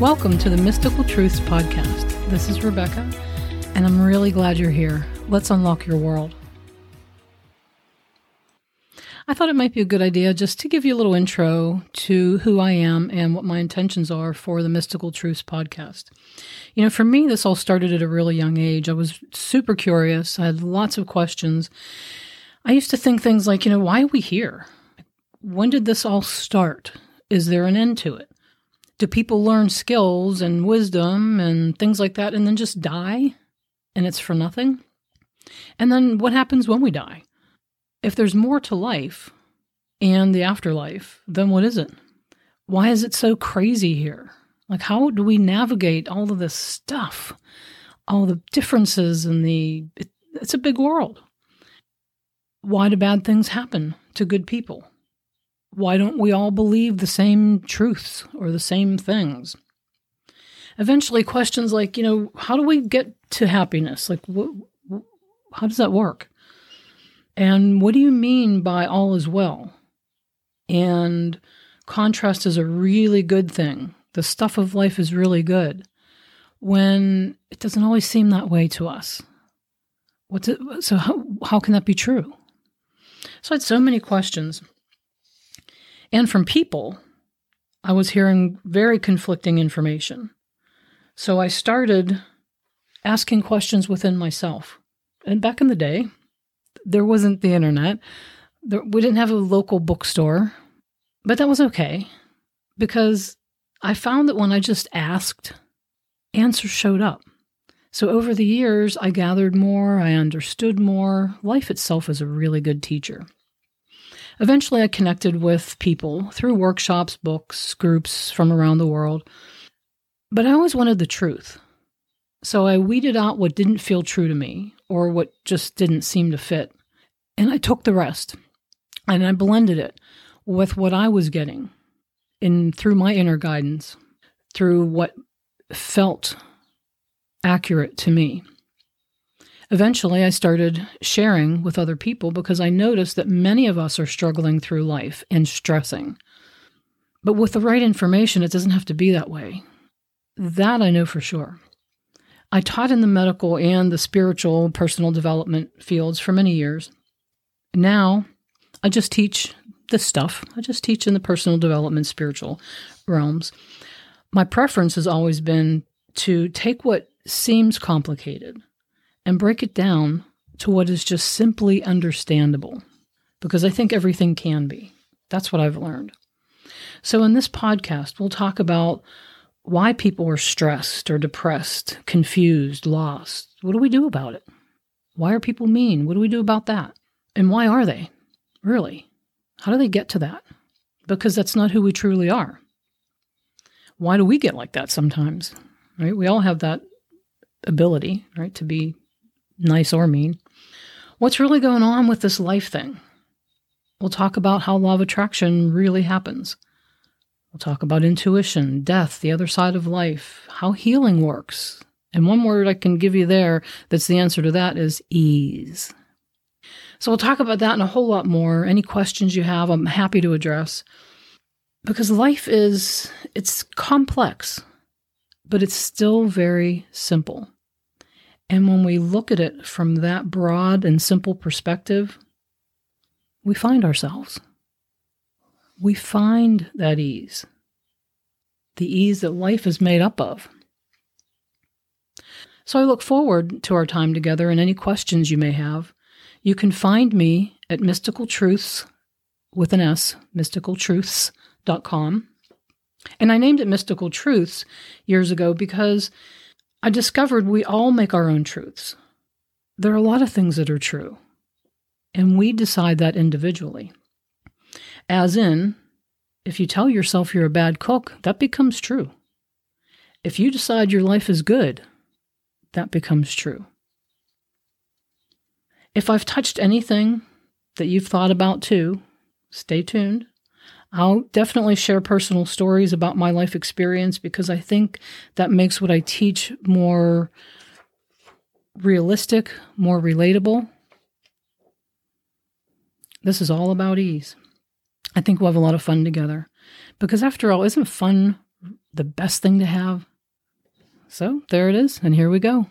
Welcome to the Mystical Truths Podcast. This is Rebecca, and I'm really glad you're here. Let's unlock your world. I thought it might be a good idea just to give you a little intro to who I am and what my intentions are for the Mystical Truths podcast. You know, for me, this all started at a really young age. I was super curious, I had lots of questions. I used to think things like, you know, why are we here? When did this all start? Is there an end to it? Do people learn skills and wisdom and things like that and then just die and it's for nothing? And then what happens when we die? If there's more to life and the afterlife, then what is it? Why is it so crazy here? Like, how do we navigate all of this stuff? All the differences and the. It, it's a big world. Why do bad things happen to good people? Why don't we all believe the same truths or the same things? Eventually, questions like, you know, how do we get to happiness? Like, how does that work? And what do you mean by all is well? And contrast is a really good thing. The stuff of life is really good when it doesn't always seem that way to us. What's it, so how, how can that be true? So I had so many questions. And from people, I was hearing very conflicting information. So I started asking questions within myself. And back in the day, there wasn't the internet. There, we didn't have a local bookstore, but that was okay because I found that when I just asked, answers showed up. So over the years, I gathered more, I understood more. Life itself is a really good teacher. Eventually, I connected with people through workshops, books, groups from around the world. But I always wanted the truth. So I weeded out what didn't feel true to me or what just didn't seem to fit. And I took the rest and I blended it with what I was getting in through my inner guidance, through what felt accurate to me. Eventually, I started sharing with other people because I noticed that many of us are struggling through life and stressing. But with the right information, it doesn't have to be that way. That I know for sure. I taught in the medical and the spiritual personal development fields for many years. Now, I just teach this stuff. I just teach in the personal development spiritual realms. My preference has always been to take what seems complicated and break it down to what is just simply understandable because I think everything can be. That's what I've learned. So, in this podcast, we'll talk about why people are stressed or depressed, confused, lost. What do we do about it? Why are people mean? What do we do about that? And why are they? Really? How do they get to that? Because that's not who we truly are. Why do we get like that sometimes? Right? We all have that ability, right, to be nice or mean. What's really going on with this life thing? We'll talk about how law of attraction really happens. We'll talk about intuition, death, the other side of life, how healing works. And one word I can give you there that's the answer to that is ease. So we'll talk about that and a whole lot more. Any questions you have, I'm happy to address. Because life is it's complex, but it's still very simple. And when we look at it from that broad and simple perspective, we find ourselves. We find that ease, the ease that life is made up of. So I look forward to our time together and any questions you may have. You can find me at Mystical Truths with an S, mysticaltruths.com. And I named it Mystical Truths years ago because I discovered we all make our own truths. There are a lot of things that are true, and we decide that individually. As in, if you tell yourself you're a bad cook, that becomes true. If you decide your life is good, that becomes true. If I've touched anything that you've thought about too, stay tuned. I'll definitely share personal stories about my life experience because I think that makes what I teach more realistic, more relatable. This is all about ease. I think we'll have a lot of fun together because, after all, isn't fun the best thing to have. So there it is, and here we go.